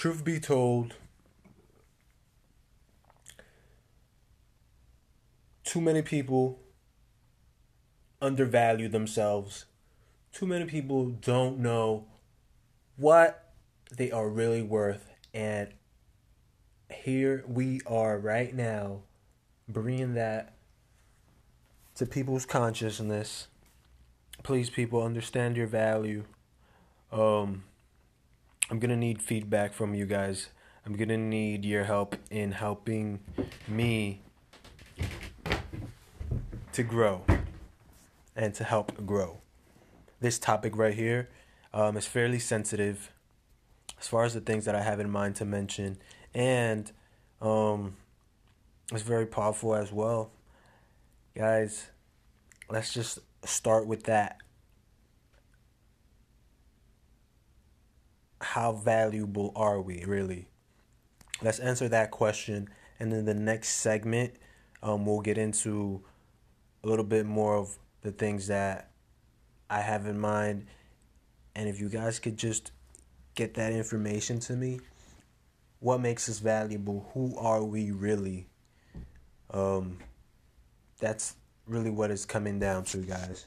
truth be told, too many people undervalue themselves. Too many people don't know what they are really worth. And here we are right now, bringing that to people's consciousness. Please, people, understand your value. Um, I'm gonna need feedback from you guys. I'm gonna need your help in helping me to grow and to help grow. This topic right here um, is fairly sensitive as far as the things that I have in mind to mention, and um, it's very powerful as well. Guys, let's just start with that. How valuable are we really? Let's answer that question, and in the next segment, um, we'll get into a little bit more of the things that I have in mind. And if you guys could just get that information to me, what makes us valuable? Who are we really? Um, that's really what it's coming down to, guys.